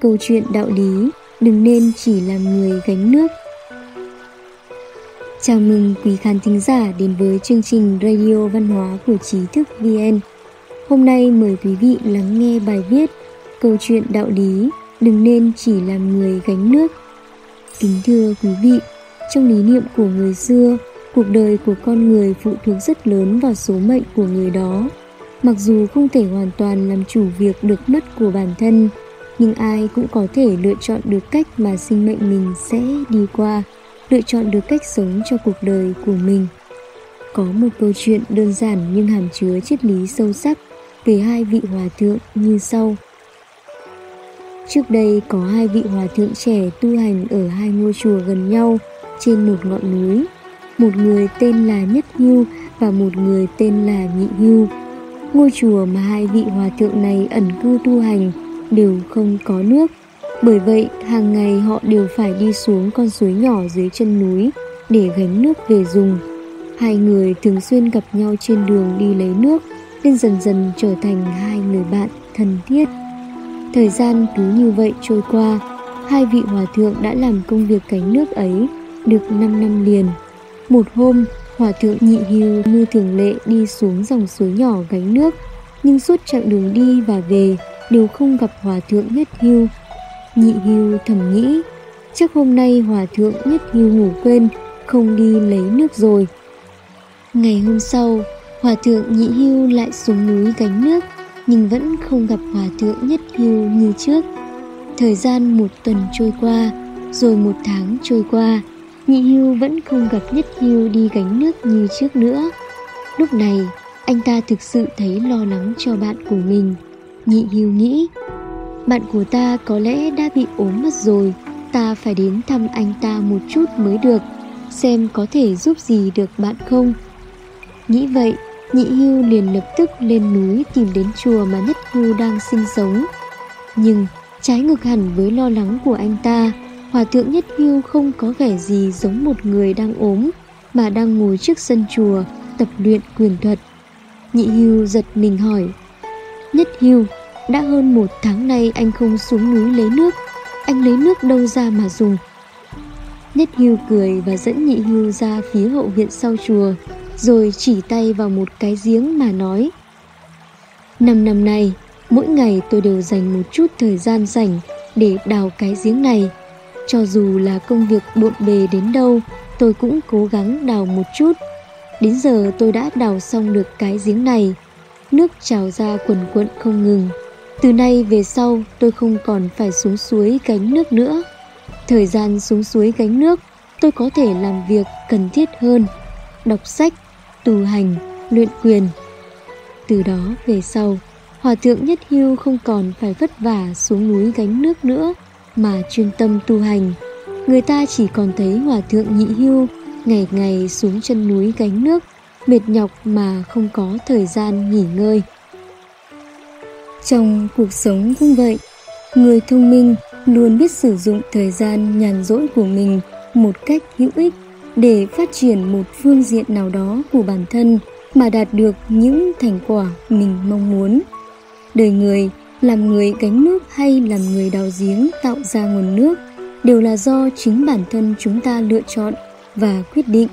câu chuyện đạo lý, đừng nên chỉ là người gánh nước. Chào mừng quý khán thính giả đến với chương trình Radio Văn hóa của Trí thức VN. Hôm nay mời quý vị lắng nghe bài viết Câu chuyện đạo lý, đừng nên chỉ làm người gánh nước. Kính thưa quý vị, trong lý niệm của người xưa, cuộc đời của con người phụ thuộc rất lớn vào số mệnh của người đó. Mặc dù không thể hoàn toàn làm chủ việc được mất của bản thân, nhưng ai cũng có thể lựa chọn được cách mà sinh mệnh mình sẽ đi qua, lựa chọn được cách sống cho cuộc đời của mình. Có một câu chuyện đơn giản nhưng hàm chứa triết lý sâu sắc về hai vị hòa thượng như sau. Trước đây có hai vị hòa thượng trẻ tu hành ở hai ngôi chùa gần nhau trên một ngọn núi. Một người tên là Nhất Hưu và một người tên là Nhị Hưu. Ngôi chùa mà hai vị hòa thượng này ẩn cư tu hành đều không có nước. Bởi vậy, hàng ngày họ đều phải đi xuống con suối nhỏ dưới chân núi để gánh nước về dùng. Hai người thường xuyên gặp nhau trên đường đi lấy nước nên dần dần trở thành hai người bạn thân thiết. Thời gian cứ như vậy trôi qua, hai vị hòa thượng đã làm công việc cánh nước ấy được 5 năm liền. Một hôm, hòa thượng nhị hưu như thường lệ đi xuống dòng suối nhỏ gánh nước, nhưng suốt chặng đường đi và về đều không gặp hòa thượng nhất hưu. Nhị hưu thầm nghĩ, chắc hôm nay hòa thượng nhất hưu ngủ quên, không đi lấy nước rồi. Ngày hôm sau, hòa thượng nhị hưu lại xuống núi gánh nước, nhưng vẫn không gặp hòa thượng nhất hưu như trước. Thời gian một tuần trôi qua, rồi một tháng trôi qua, nhị hưu vẫn không gặp nhất hưu đi gánh nước như trước nữa. Lúc này, anh ta thực sự thấy lo lắng cho bạn của mình. Nhị hưu nghĩ, bạn của ta có lẽ đã bị ốm mất rồi, ta phải đến thăm anh ta một chút mới được, xem có thể giúp gì được bạn không. Nghĩ vậy, Nhị Hưu liền lập tức lên núi tìm đến chùa mà Nhất Hưu đang sinh sống. Nhưng trái ngược hẳn với lo lắng của anh ta, Hòa thượng Nhất Hưu không có vẻ gì giống một người đang ốm, mà đang ngồi trước sân chùa tập luyện quyền thuật. Nhị Hưu giật mình hỏi, Nhất Hưu, đã hơn một tháng nay anh không xuống núi lấy nước, anh lấy nước đâu ra mà dùng? Nhất Hưu cười và dẫn Nhị Hưu ra phía hậu viện sau chùa, rồi chỉ tay vào một cái giếng mà nói. Năm năm nay, mỗi ngày tôi đều dành một chút thời gian rảnh để đào cái giếng này. Cho dù là công việc bộn bề đến đâu, tôi cũng cố gắng đào một chút. Đến giờ tôi đã đào xong được cái giếng này. Nước trào ra quần quận không ngừng. Từ nay về sau tôi không còn phải xuống suối gánh nước nữa. Thời gian xuống suối gánh nước, tôi có thể làm việc cần thiết hơn. Đọc sách, tu hành, luyện quyền. Từ đó về sau, Hòa thượng Nhất Hưu không còn phải vất vả xuống núi gánh nước nữa mà chuyên tâm tu hành. Người ta chỉ còn thấy Hòa thượng Nhị Hưu ngày ngày xuống chân núi gánh nước, mệt nhọc mà không có thời gian nghỉ ngơi. Trong cuộc sống cũng vậy, người thông minh luôn biết sử dụng thời gian nhàn rỗi của mình một cách hữu ích để phát triển một phương diện nào đó của bản thân mà đạt được những thành quả mình mong muốn. Đời người, làm người gánh nước hay làm người đào giếng tạo ra nguồn nước đều là do chính bản thân chúng ta lựa chọn và quyết định.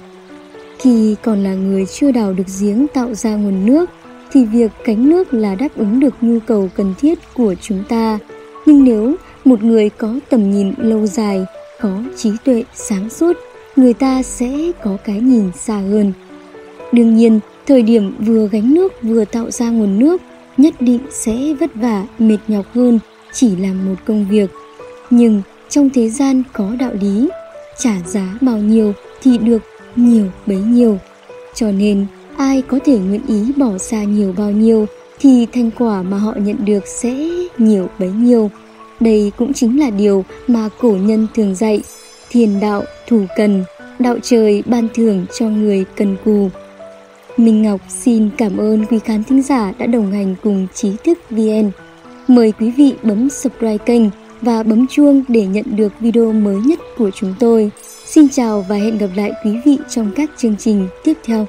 Khi còn là người chưa đào được giếng tạo ra nguồn nước thì việc gánh nước là đáp ứng được nhu cầu cần thiết của chúng ta. Nhưng nếu một người có tầm nhìn lâu dài, có trí tuệ sáng suốt người ta sẽ có cái nhìn xa hơn. Đương nhiên, thời điểm vừa gánh nước vừa tạo ra nguồn nước nhất định sẽ vất vả, mệt nhọc hơn chỉ làm một công việc. Nhưng trong thế gian có đạo lý, trả giá bao nhiêu thì được nhiều bấy nhiêu. Cho nên ai có thể nguyện ý bỏ ra nhiều bao nhiêu thì thành quả mà họ nhận được sẽ nhiều bấy nhiêu. Đây cũng chính là điều mà cổ nhân thường dạy thiền đạo thủ cần, đạo trời ban thưởng cho người cần cù. Minh Ngọc xin cảm ơn quý khán thính giả đã đồng hành cùng trí thức VN. Mời quý vị bấm subscribe kênh và bấm chuông để nhận được video mới nhất của chúng tôi. Xin chào và hẹn gặp lại quý vị trong các chương trình tiếp theo.